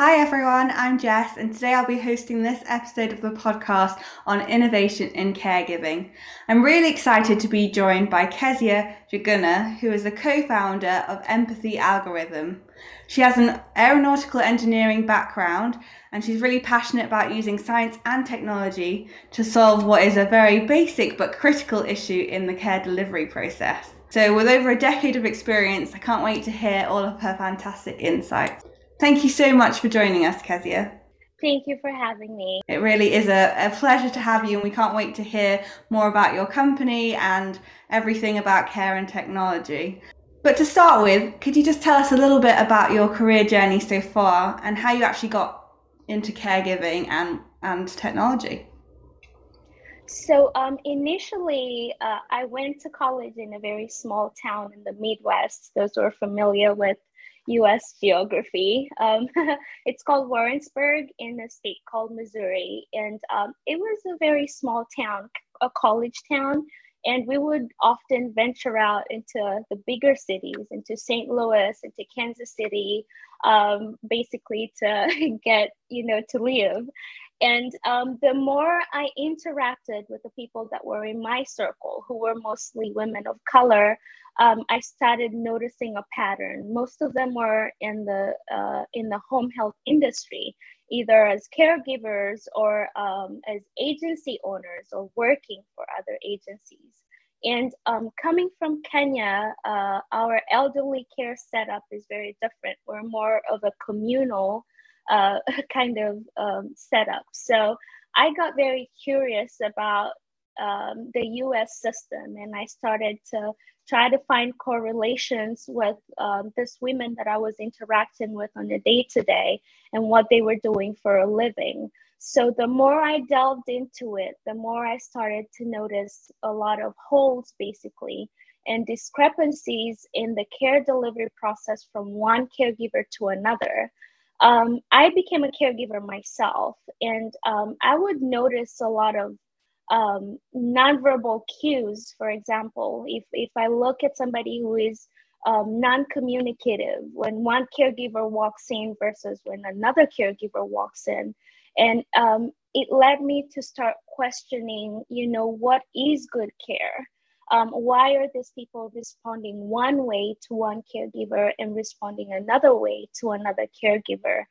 Hi everyone, I'm Jess, and today I'll be hosting this episode of the podcast on innovation in caregiving. I'm really excited to be joined by Kezia Njuguna, who is the co founder of Empathy Algorithm. She has an aeronautical engineering background and she's really passionate about using science and technology to solve what is a very basic but critical issue in the care delivery process. So, with over a decade of experience, I can't wait to hear all of her fantastic insights. Thank you so much for joining us, Kezia. Thank you for having me. It really is a, a, pleasure to have you, and we can't wait to hear more about your company and everything about care and technology. But to start with, could you just tell us a little bit about your career journey so far and how you actually got into caregiving and, and technology? So, um, initially, uh, I went to college in a very small town in the Midwest. Those who are familiar with US geography. Um, it's called Warrensburg in a state called Missouri. And um, it was a very small town, a college town. And we would often venture out into the bigger cities, into St. Louis, into Kansas City, um, basically to get, you know, to live. And um, the more I interacted with the people that were in my circle, who were mostly women of color, um, I started noticing a pattern. Most of them were in the uh, in the home health industry, either as caregivers or um, as agency owners or working for other agencies. And um, coming from Kenya, uh, our elderly care setup is very different. We're more of a communal uh, kind of um, setup. So I got very curious about um, the US system and I started to try to find correlations with um, this women that I was interacting with on a day to day and what they were doing for a living. So the more I delved into it, the more I started to notice a lot of holes basically and discrepancies in the care delivery process from one caregiver to another. Um, I became a caregiver myself, and um, I would notice a lot of um, nonverbal cues. For example, if if I look at somebody who is um, non-communicative when one caregiver walks in versus when another caregiver walks in, and um, it led me to start questioning, you know, what is good care? Um, why are these people responding one way to one caregiver and responding another way to another caregiver?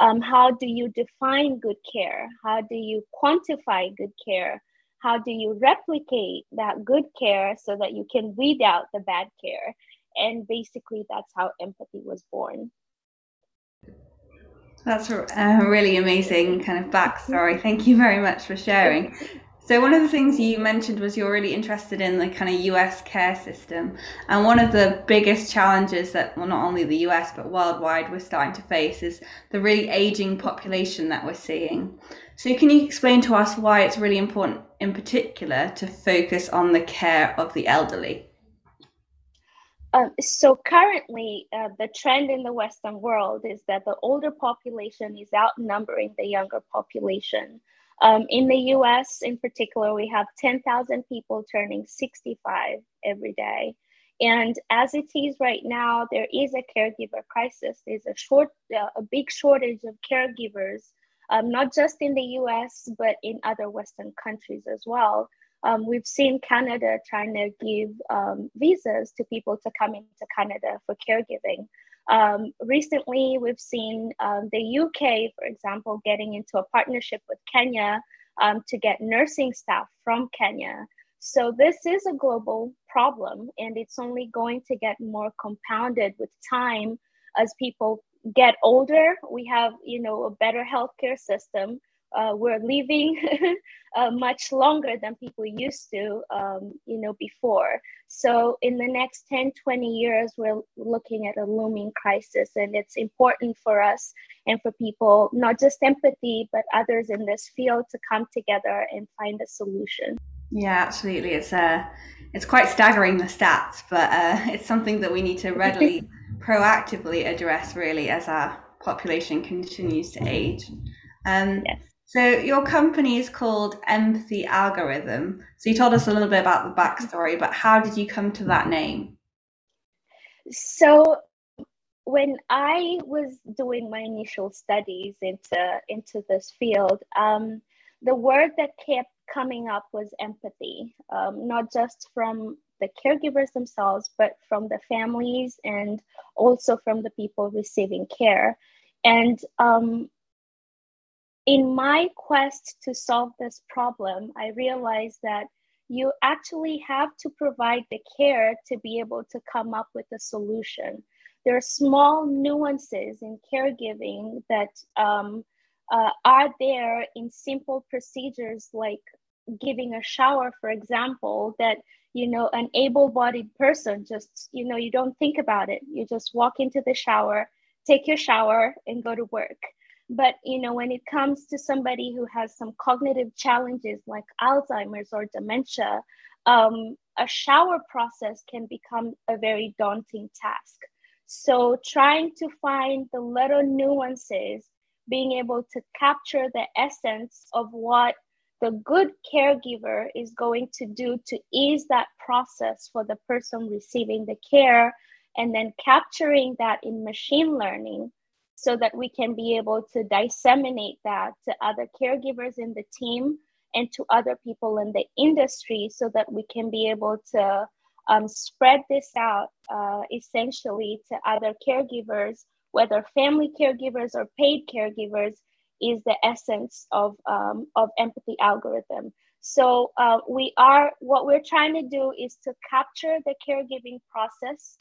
Um, how do you define good care? How do you quantify good care? how do you replicate that good care so that you can weed out the bad care and basically that's how empathy was born that's a really amazing kind of backstory thank you very much for sharing so one of the things you mentioned was you're really interested in the kind of US care system. And one of the biggest challenges that well not only the US but worldwide we're starting to face is the really aging population that we're seeing. So can you explain to us why it's really important in particular to focus on the care of the elderly? Um, so currently, uh, the trend in the Western world is that the older population is outnumbering the younger population. Um, in the US, in particular, we have 10,000 people turning 65 every day. And as it is right now, there is a caregiver crisis. There's a short, uh, a big shortage of caregivers, um, not just in the US, but in other Western countries as well. Um, we've seen Canada trying to give um, visas to people to come into Canada for caregiving. Um, recently, we've seen um, the UK, for example, getting into a partnership with Kenya um, to get nursing staff from Kenya. So this is a global problem, and it's only going to get more compounded with time as people get older. We have, you know, a better healthcare system uh, we're living uh, much longer than people used to, um, you know, before. So in the next 10, 20 years, we're looking at a looming crisis and it's important for us and for people, not just empathy, but others in this field to come together and find a solution. Yeah, absolutely. It's uh, it's quite staggering the stats, but uh, it's something that we need to readily, proactively address really as our population continues to age. Um, yes. So your company is called Empathy Algorithm. So you told us a little bit about the backstory, but how did you come to that name? So when I was doing my initial studies into into this field, um, the word that kept coming up was empathy, um, not just from the caregivers themselves, but from the families and also from the people receiving care. And um, in my quest to solve this problem, I realized that you actually have to provide the care to be able to come up with a solution. There are small nuances in caregiving that um, uh, are there in simple procedures like giving a shower, for example, that you know an able-bodied person just you know you don't think about it. You just walk into the shower, take your shower, and go to work. But you know when it comes to somebody who has some cognitive challenges like Alzheimer's or dementia, um, a shower process can become a very daunting task. So trying to find the little nuances being able to capture the essence of what the good caregiver is going to do to ease that process for the person receiving the care and then capturing that in machine learning so that we can be able to disseminate that to other caregivers in the team and to other people in the industry so that we can be able to um, spread this out uh, essentially to other caregivers whether family caregivers or paid caregivers, is the essence of, um, of empathy algorithm. So uh, we are, what we're trying to do is to capture the caregiving process,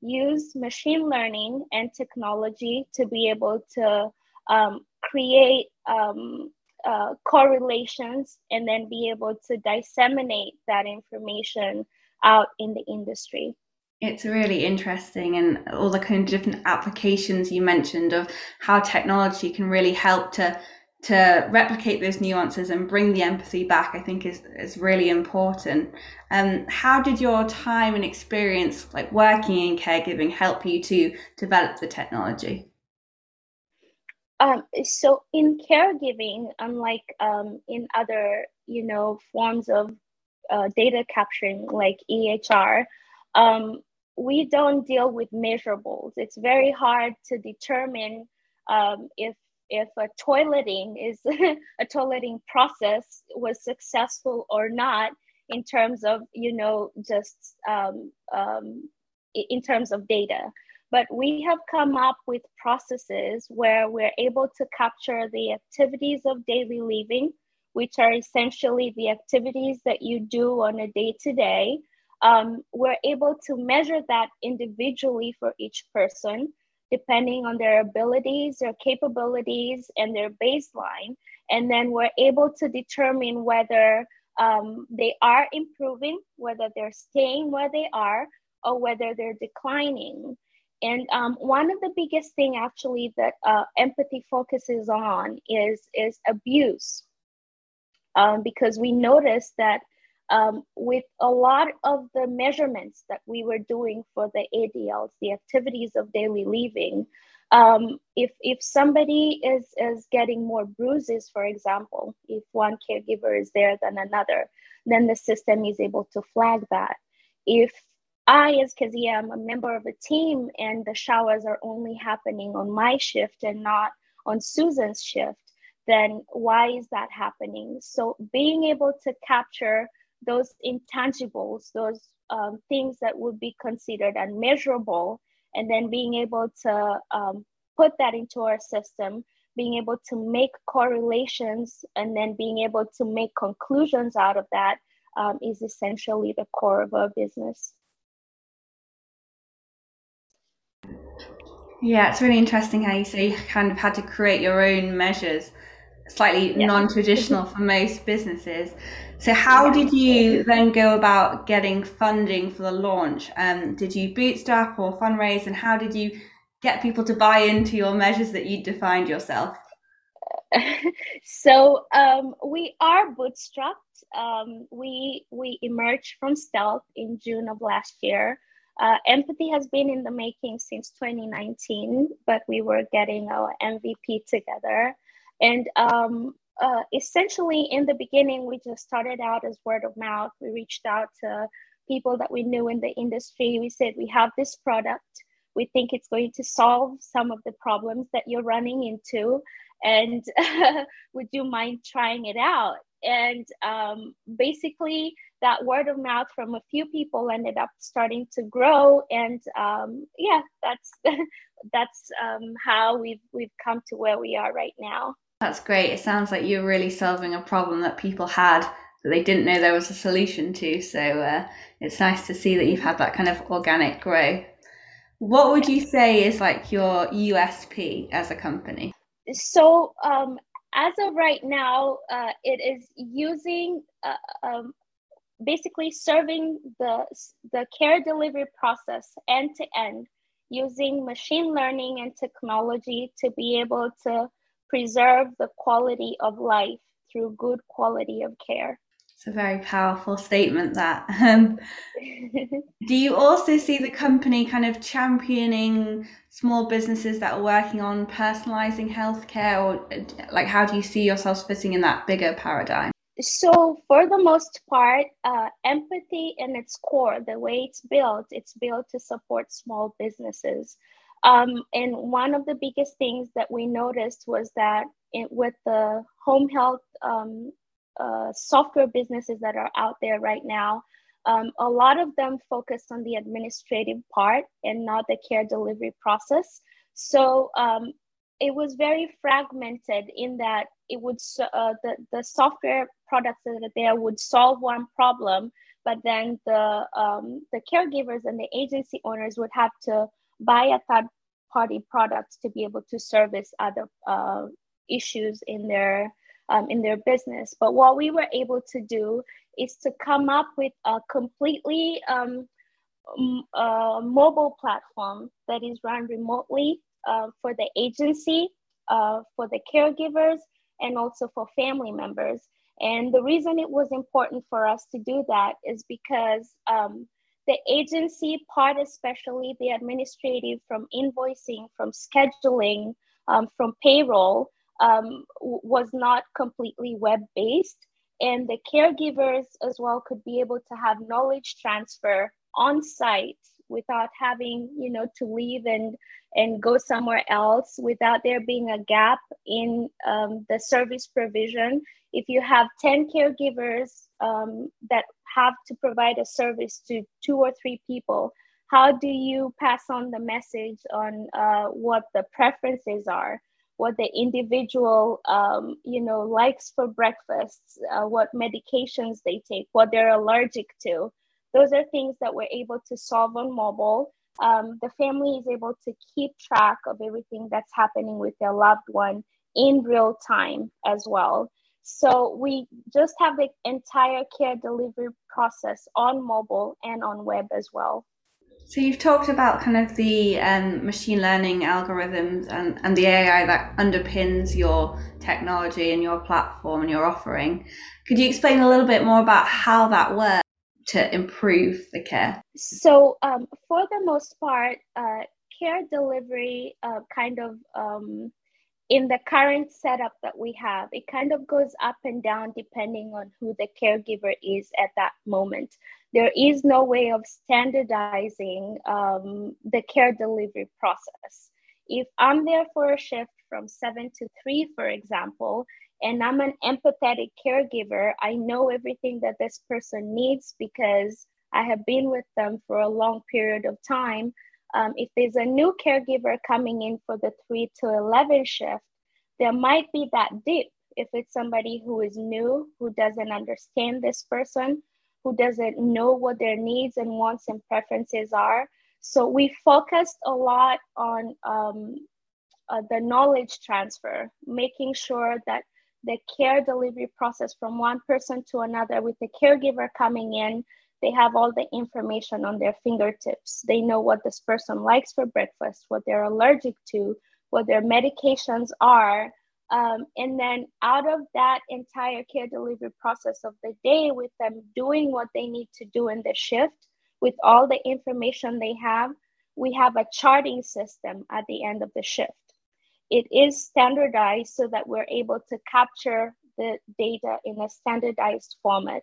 use machine learning and technology to be able to um, create um, uh, correlations and then be able to disseminate that information out in the industry. It's really interesting, and all the kind of different applications you mentioned of how technology can really help to to replicate those nuances and bring the empathy back. I think is is really important. Um, how did your time and experience, like working in caregiving, help you to develop the technology? Um, so in caregiving, unlike um, in other you know forms of uh, data capturing like EHR, um, we don't deal with measurables. It's very hard to determine um, if if a toileting is a toileting process was successful or not in terms of you know just um, um, in terms of data. But we have come up with processes where we're able to capture the activities of daily living which are essentially the activities that you do on a day to day. Um, we're able to measure that individually for each person, depending on their abilities, their capabilities, and their baseline. And then we're able to determine whether um, they are improving, whether they're staying where they are, or whether they're declining. And um, one of the biggest thing actually that uh, empathy focuses on is, is abuse. Um, because we notice that um, with a lot of the measurements that we were doing for the ADLs, the activities of daily living, um, if, if somebody is, is getting more bruises, for example, if one caregiver is there than another, then the system is able to flag that. If I, as Kezia, am a member of a team and the showers are only happening on my shift and not on Susan's shift, then why is that happening? So being able to capture those intangibles, those um, things that would be considered unmeasurable, and then being able to um, put that into our system, being able to make correlations, and then being able to make conclusions out of that um, is essentially the core of our business. Yeah, it's really interesting how you say you kind of had to create your own measures slightly yeah. non-traditional for most businesses. So how did you then go about getting funding for the launch? Um, did you bootstrap or fundraise, and how did you get people to buy into your measures that you defined yourself? so um, we are bootstrapped. Um, we we emerged from stealth in June of last year. Uh, empathy has been in the making since 2019, but we were getting our MVP together. And um, uh, essentially, in the beginning, we just started out as word of mouth. We reached out to people that we knew in the industry. We said, We have this product. we think it's going to solve some of the problems that you're running into and would you mind trying it out and um, basically that word of mouth from a few people ended up starting to grow and um, yeah that's that's um, how we've we've come to where we are right now that's great. It sounds like you're really solving a problem that people had that they didn't know there was a solution to. So uh, it's nice to see that you've had that kind of organic growth. What would you say is like your usp as a company? So um, as of right now, uh, it is using uh, um, basically serving the, the care delivery process end to end using machine learning and technology to be able to preserve the quality of life through good quality of care. It's a very powerful statement that. Um, do you also see the company kind of championing small businesses that are working on personalizing healthcare or like how do you see yourselves fitting in that bigger paradigm? So for the most part, uh, empathy in its core, the way it's built, it's built to support small businesses. Um, and one of the biggest things that we noticed was that it, with the home health um, uh, software businesses that are out there right now, um, a lot of them focus on the administrative part and not the care delivery process. So um, it was very fragmented in that it would uh, the, the software products that are there would solve one problem, but then the um, the caregivers and the agency owners would have to buy a third party product to be able to service other uh, issues in their um, in their business. But what we were able to do is to come up with a completely um, mobile platform that is run remotely uh, for the agency, uh, for the caregivers, and also for family members. And the reason it was important for us to do that is because um, the agency part, especially the administrative, from invoicing, from scheduling, um, from payroll, um, was not completely web based. And the caregivers as well could be able to have knowledge transfer on site without having you know to leave and and go somewhere else without there being a gap in um, the service provision if you have 10 caregivers um, that have to provide a service to two or three people how do you pass on the message on uh, what the preferences are? What the individual um, you know likes for breakfast uh, what medications they take what they're allergic to. Those are things that we're able to solve on mobile. Um, the family is able to keep track of everything that's happening with their loved one in real time as well so we just have the entire care delivery process on mobile and on web as well so you've talked about kind of the um, machine learning algorithms and, and the AI that underpins your technology and your platform and your offering. Could you explain a little bit more about how that works to improve the care? So um, for the most part, uh, care delivery uh, kind of um, in the current setup that we have, it kind of goes up and down depending on who the caregiver is at that moment. There is no way of standardizing um, the care delivery process. If I'm there for a shift from seven to three, for example, and I'm an empathetic caregiver, I know everything that this person needs because I have been with them for a long period of time um, if there's a new caregiver coming in for the 3 to 11 shift, there might be that dip if it's somebody who is new, who doesn't understand this person, who doesn't know what their needs and wants and preferences are. So we focused a lot on um, uh, the knowledge transfer, making sure that the care delivery process from one person to another with the caregiver coming in they have all the information on their fingertips. They know what this person likes for breakfast, what they're allergic to, what their medications are. Um, and then out of that entire care delivery process of the day, with them doing what they need to do in the shift, with all the information they have, we have a charting system at the end of the shift. It is standardized so that we're able to capture the data in a standardized format.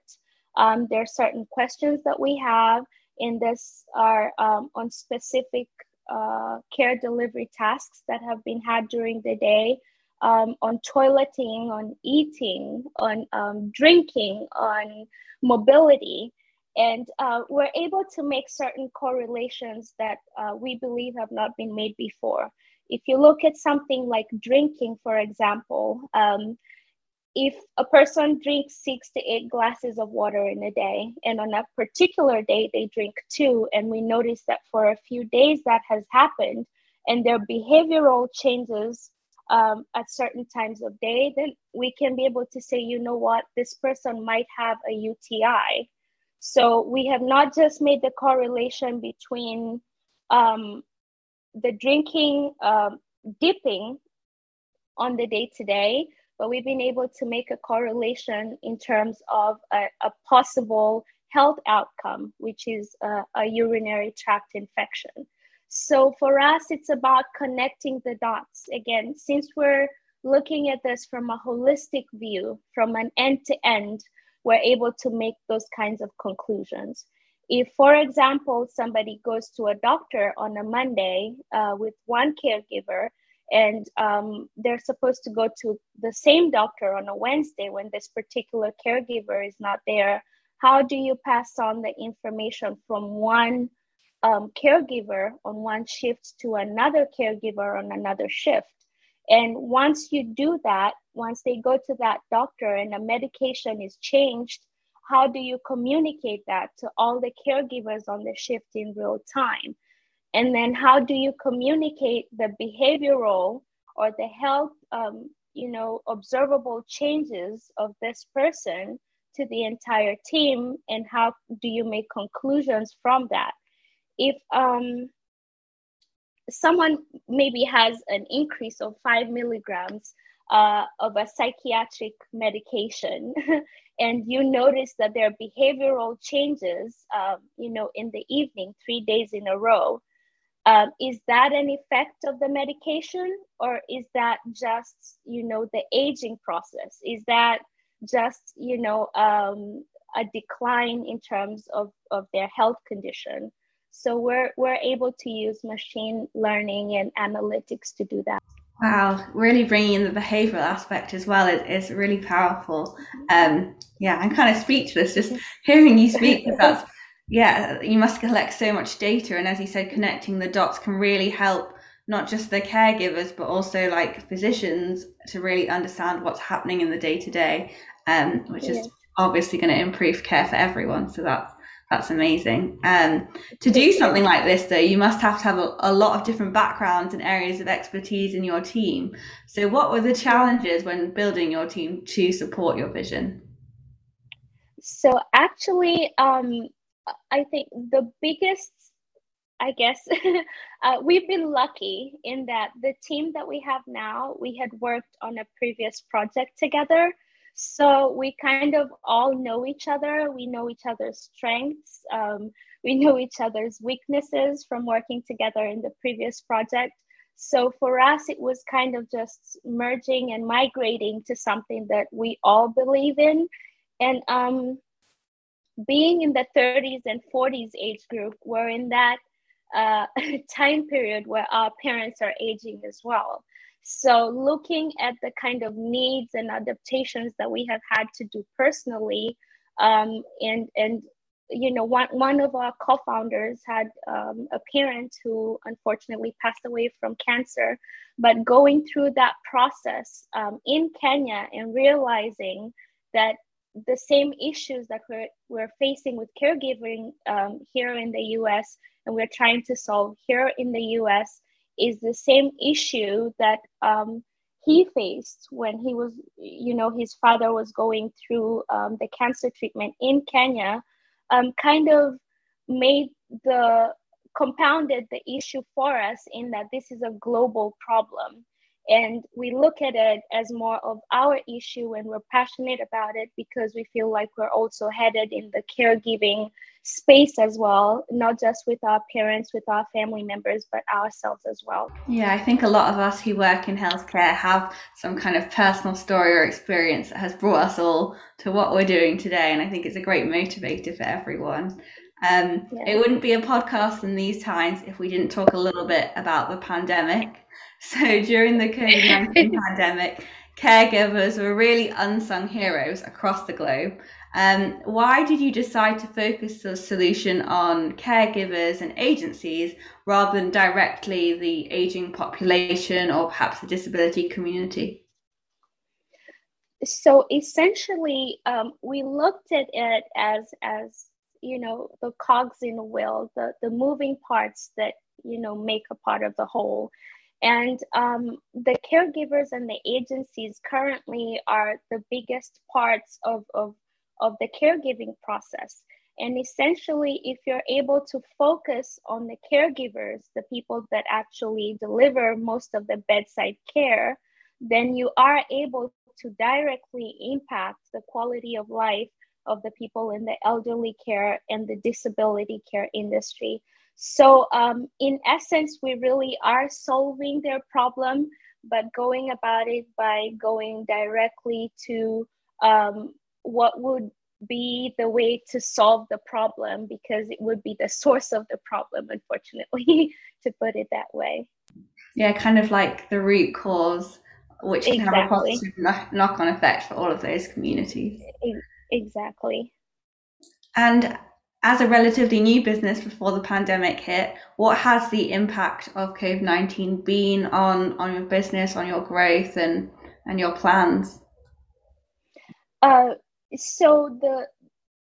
Um, there are certain questions that we have in this are um, on specific uh, care delivery tasks that have been had during the day um, on toileting, on eating, on um, drinking, on mobility. And uh, we're able to make certain correlations that uh, we believe have not been made before. If you look at something like drinking, for example, um, if a person drinks six to eight glasses of water in a day, and on a particular day they drink two, and we notice that for a few days that has happened, and their behavioral changes um, at certain times of day, then we can be able to say, you know what, this person might have a UTI. So we have not just made the correlation between um, the drinking, um, dipping on the day to day, but we've been able to make a correlation in terms of a, a possible health outcome, which is a, a urinary tract infection. So for us, it's about connecting the dots. Again, since we're looking at this from a holistic view, from an end to end, we're able to make those kinds of conclusions. If, for example, somebody goes to a doctor on a Monday uh, with one caregiver and um, they're supposed to go to the same doctor on a Wednesday when this particular caregiver is not there, how do you pass on the information from one um, caregiver on one shift to another caregiver on another shift? And once you do that, once they go to that doctor and a medication is changed, how do you communicate that to all the caregivers on the shift in real time? And then how do you communicate the behavioral or the health, um, you know, observable changes of this person to the entire team? And how do you make conclusions from that? If um, someone maybe has an increase of five milligrams uh, of a psychiatric medication and you notice that there are behavioral changes um, you know in the evening three days in a row um, is that an effect of the medication or is that just you know the aging process is that just you know um, a decline in terms of, of their health condition so we're we're able to use machine learning and analytics to do that. Wow, really bringing in the behavioral aspect as well is, is really powerful. Um, yeah, I'm kind of speechless just hearing you speak. That's yeah, you must collect so much data, and as you said, connecting the dots can really help not just the caregivers but also like physicians to really understand what's happening in the day to day, which is yeah. obviously going to improve care for everyone. So that's that's amazing. Um, to do something like this, though, you must have to have a, a, lot of different backgrounds and areas of expertise in your team. So, what were the challenges when building your team to support your vision? So, actually, um, I think the biggest, I guess, uh, we've been lucky in that the team that we have now, we had worked on a previous project together. So we kind of all know each other. We know each other's strengths. Um, we know each other's weaknesses from working together in the previous project. So for us, it was kind of just merging and migrating to something that we all believe in. And um, being in the 30s and 40s age group, we're in that uh, time period where our parents are aging as well. So, looking at the kind of needs and adaptations that we have had to do personally, um, and and you know, one one of our co-founders had um, a parent who unfortunately passed away from cancer, but going through that process um, in Kenya and realizing that the same issues that we're, we're facing with caregiving um, here in the US and we're trying to solve here in the US is the same issue that um, he faced when he was, you know, his father was going through um, the cancer treatment in Kenya, um, kind of made the compounded the issue for us in that this is a global problem. And we look at it as more of our issue and we're passionate about it because we feel like we're also headed in the caregiving space as well, not just with our parents, with our family members, but ourselves as well. Yeah, I think a lot of us who work in healthcare have some kind of personal story or experience that has brought us all to what we're doing today. And I think it's a great motivator for everyone. Um, yeah. It wouldn't be a podcast in these times if we didn't talk a little bit about the pandemic. So during the COVID 19 pandemic, caregivers were really unsung heroes across the globe. Um, why did you decide to focus the solution on caregivers and agencies rather than directly the aging population or perhaps the disability community? So essentially, um, we looked at it as as you know the cogs in the wheel, the the moving parts that you know make a part of the whole. And um, the caregivers and the agencies currently are the biggest parts of, of, of the caregiving process. And essentially, if you're able to focus on the caregivers, the people that actually deliver most of the bedside care, then you are able to directly impact the quality of life of the people in the elderly care and the disability care industry. So, um, in essence, we really are solving their problem, but going about it by going directly to um, what would be the way to solve the problem because it would be the source of the problem, unfortunately, to put it that way. Yeah, kind of like the root cause, which can exactly. have a positive knock on effect for all of those communities. Exactly. And as a relatively new business before the pandemic hit, what has the impact of COVID 19 been on, on your business, on your growth, and, and your plans? Uh, so, the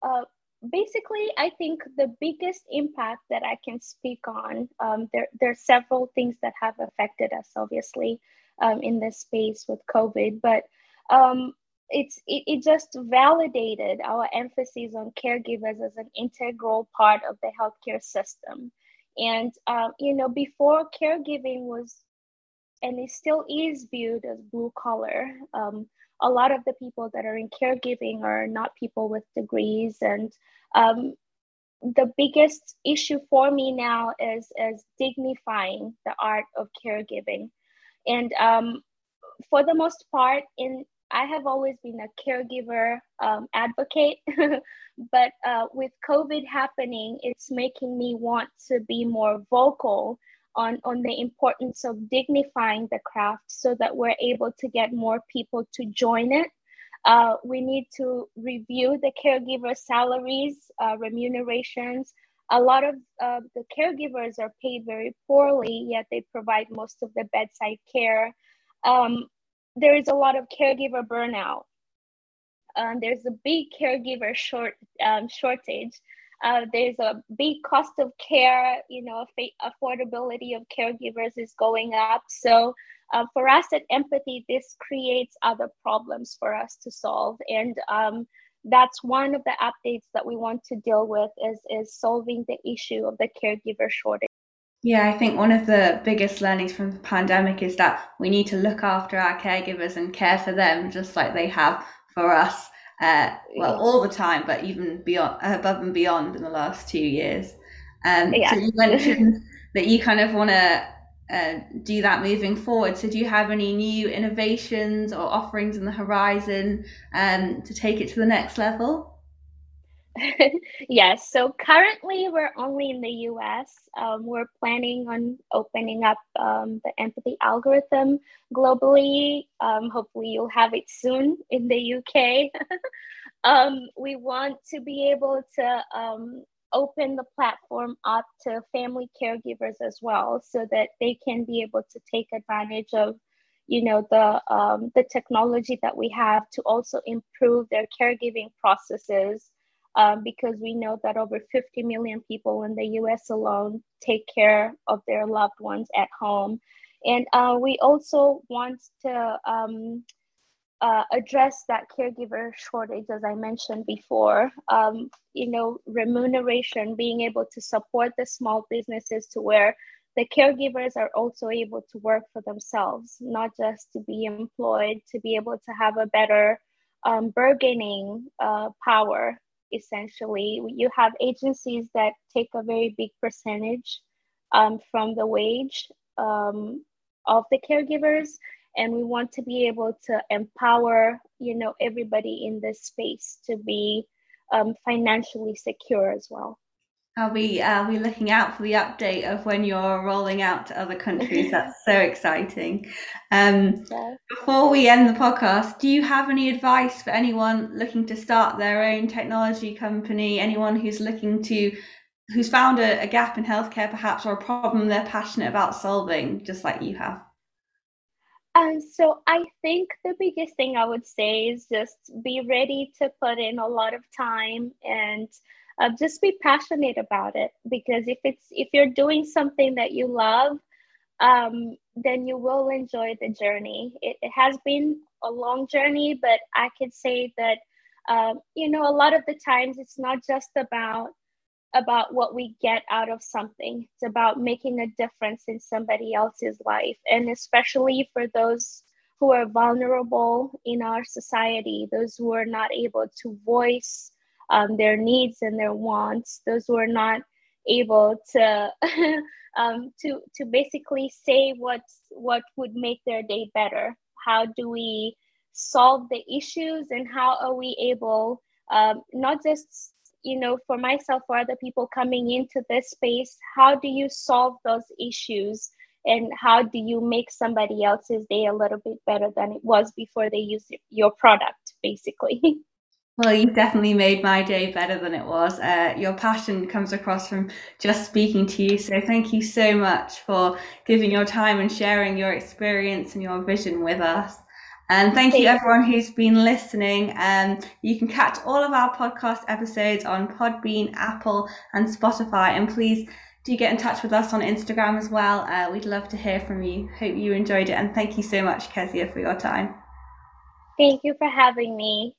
uh, basically, I think the biggest impact that I can speak on, um, there, there are several things that have affected us, obviously, um, in this space with COVID, but um, it's it, it just validated our emphasis on caregivers as an integral part of the healthcare system. And um, you know before caregiving was and it still is viewed as blue collar um, a lot of the people that are in caregiving are not people with degrees. And um, the biggest issue for me now is is dignifying the art of caregiving. And um, for the most part in I have always been a caregiver um, advocate, but uh, with COVID happening, it's making me want to be more vocal on, on the importance of dignifying the craft so that we're able to get more people to join it. Uh, we need to review the caregiver salaries, uh, remunerations. A lot of uh, the caregivers are paid very poorly, yet they provide most of the bedside care. Um, there is a lot of caregiver burnout. Um, there's a big caregiver short um, shortage. Uh, there's a big cost of care. You know, affordability of caregivers is going up. So uh, for us at Empathy, this creates other problems for us to solve, and um, that's one of the updates that we want to deal with is is solving the issue of the caregiver shortage. Yeah, I think one of the biggest learnings from the pandemic is that we need to look after our caregivers and care for them just like they have for us. Uh, well, all the time, but even beyond, above and beyond in the last two years. Um, yeah. So you mentioned that you kind of want to uh, do that moving forward. So do you have any new innovations or offerings in the horizon um, to take it to the next level? yes. So currently, we're only in the US. Um, we're planning on opening up um, the empathy algorithm globally. Um, hopefully, you'll have it soon in the UK. Um, we want to be able to um, open the platform up to family caregivers as well so that they can be able to take advantage of you know the um, the technology that we have to also improve their caregiving processes um, because we know that over 50 million people in the US alone take care of their loved ones at home. And uh, we also want to um, uh, address that caregiver shortage, as I mentioned before. Um, you know, remuneration, being able to support the small businesses to where the caregivers are also able to work for themselves, not just to be employed, to be able to have a better um, bargaining uh, power essentially. You have agencies that take a very big percentage um, from the wage um, of the caregivers, and we want to be able to empower, you know, everybody in this space to be um, financially secure as well. I'll be I'll looking out for the update of when you're rolling out to other countries. That's so exciting. Um, yeah. Before we end the podcast, do you have any advice for anyone looking to start their own technology company? Anyone who's looking to who's found a, a gap in healthcare, perhaps, or a problem they're passionate about solving, just like you have? Um, so I think the biggest thing I would say is just be ready to put in a lot of time and uh, just be passionate about it because if it's if you're doing something that you love um, then you will enjoy the journey. It, it, has been a long journey but i could say that um, you know a lot of the times it's not just about about what we get out of something. It's about making a difference in somebody else's life. And especially for those who are vulnerable in our society those who are not able to voice um, their needs and their wants those who are not able to um, to to basically say what what would make their day better. How do we solve the issues and how are we able um, not just you know for myself or other people coming into this space how do you solve those issues? And how do you make somebody else's day a little bit better than it was before they used your product basically Well, you've definitely made my day better than it was. Uh, your passion comes across from just speaking to you. So thank you so much for giving your time and sharing your experience and your vision with us. And thank, you everyone who's been listening. Um, you can catch all of our podcast episodes on Podbean, Apple, and Spotify. And please do get in touch with us on Instagram as well. Uh, we'd love to hear from you. Hope you enjoyed it. And thank you so much, Kezia, for your time. Thank you for having me.